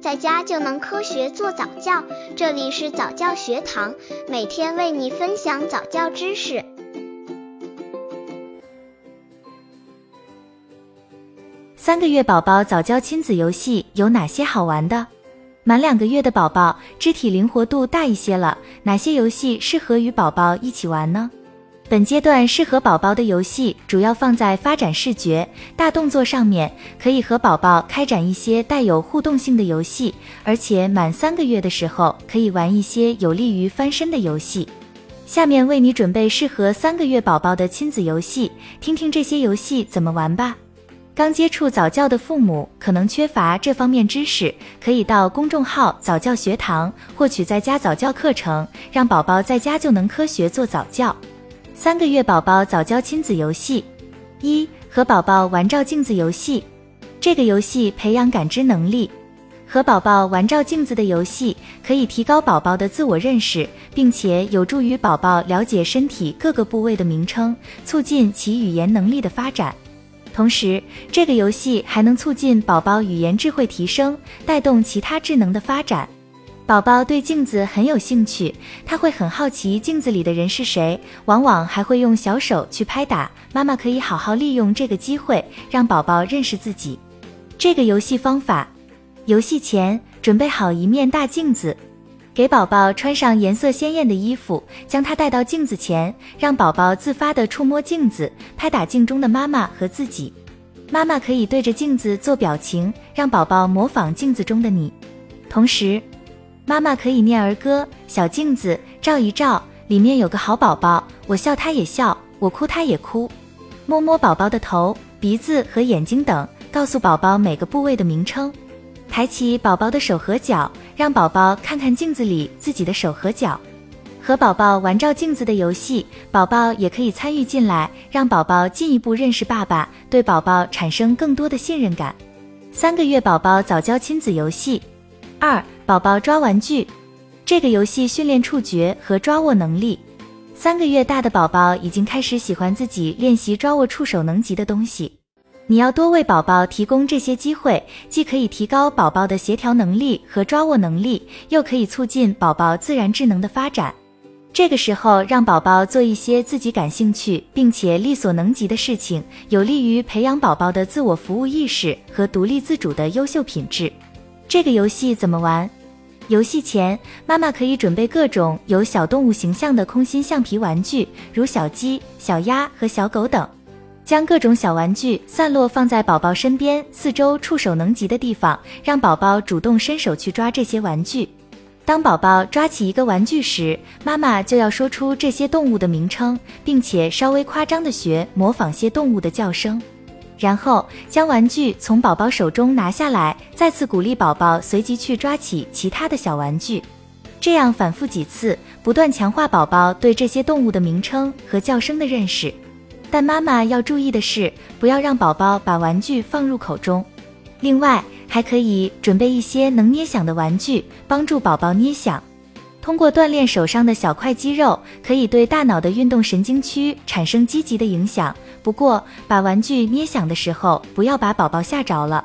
在家就能科学做早教。这里是早教学堂，每天为你分享早教知识。三个月宝宝早教亲子游戏有哪些好玩的？满两个月的宝宝肢体灵活度大一些了，哪些游戏适合与宝宝一起玩呢？本阶段适合宝宝的游戏主要放在发展视觉、大动作上面，可以和宝宝开展一些带有互动性的游戏，而且满三个月的时候可以玩一些有利于翻身的游戏。下面为你准备适合三个月宝宝的亲子游戏，听听这些游戏怎么玩吧。刚接触早教的父母可能缺乏这方面知识，可以到公众号早教学堂获取在家早教课程，让宝宝在家就能科学做早教。三个月宝宝早教亲子游戏，一和宝宝玩照镜子游戏。这个游戏培养感知能力。和宝宝玩照镜子的游戏可以提高宝宝的自我认识，并且有助于宝宝了解身体各个部位的名称，促进其语言能力的发展。同时，这个游戏还能促进宝宝语言智慧提升，带动其他智能的发展。宝宝对镜子很有兴趣，他会很好奇镜子里的人是谁，往往还会用小手去拍打。妈妈可以好好利用这个机会，让宝宝认识自己。这个游戏方法：游戏前准备好一面大镜子，给宝宝穿上颜色鲜艳的衣服，将他带到镜子前，让宝宝自发地触摸镜子，拍打镜中的妈妈和自己。妈妈可以对着镜子做表情，让宝宝模仿镜子中的你，同时。妈妈可以念儿歌，小镜子照一照，里面有个好宝宝。我笑他也笑，我哭他也哭。摸摸宝宝的头、鼻子和眼睛等，告诉宝宝每个部位的名称。抬起宝宝的手和脚，让宝宝看看镜子里自己的手和脚。和宝宝玩照镜子的游戏，宝宝也可以参与进来，让宝宝进一步认识爸爸，对宝宝产生更多的信任感。三个月宝宝早教亲子游戏二。宝宝抓玩具，这个游戏训练触觉和抓握能力。三个月大的宝宝已经开始喜欢自己练习抓握触手能及的东西。你要多为宝宝提供这些机会，既可以提高宝宝的协调能力和抓握能力，又可以促进宝宝自然智能的发展。这个时候，让宝宝做一些自己感兴趣并且力所能及的事情，有利于培养宝宝的自我服务意识和独立自主的优秀品质。这个游戏怎么玩？游戏前，妈妈可以准备各种有小动物形象的空心橡皮玩具，如小鸡、小鸭和小狗等，将各种小玩具散落放在宝宝身边四周触手能及的地方，让宝宝主动伸手去抓这些玩具。当宝宝抓起一个玩具时，妈妈就要说出这些动物的名称，并且稍微夸张的学模仿些动物的叫声。然后将玩具从宝宝手中拿下来，再次鼓励宝宝随即去抓起其他的小玩具，这样反复几次，不断强化宝宝对这些动物的名称和叫声的认识。但妈妈要注意的是，不要让宝宝把玩具放入口中。另外，还可以准备一些能捏响的玩具，帮助宝宝捏响。通过锻炼手上的小块肌肉，可以对大脑的运动神经区产生积极的影响。不过，把玩具捏响的时候，不要把宝宝吓着了。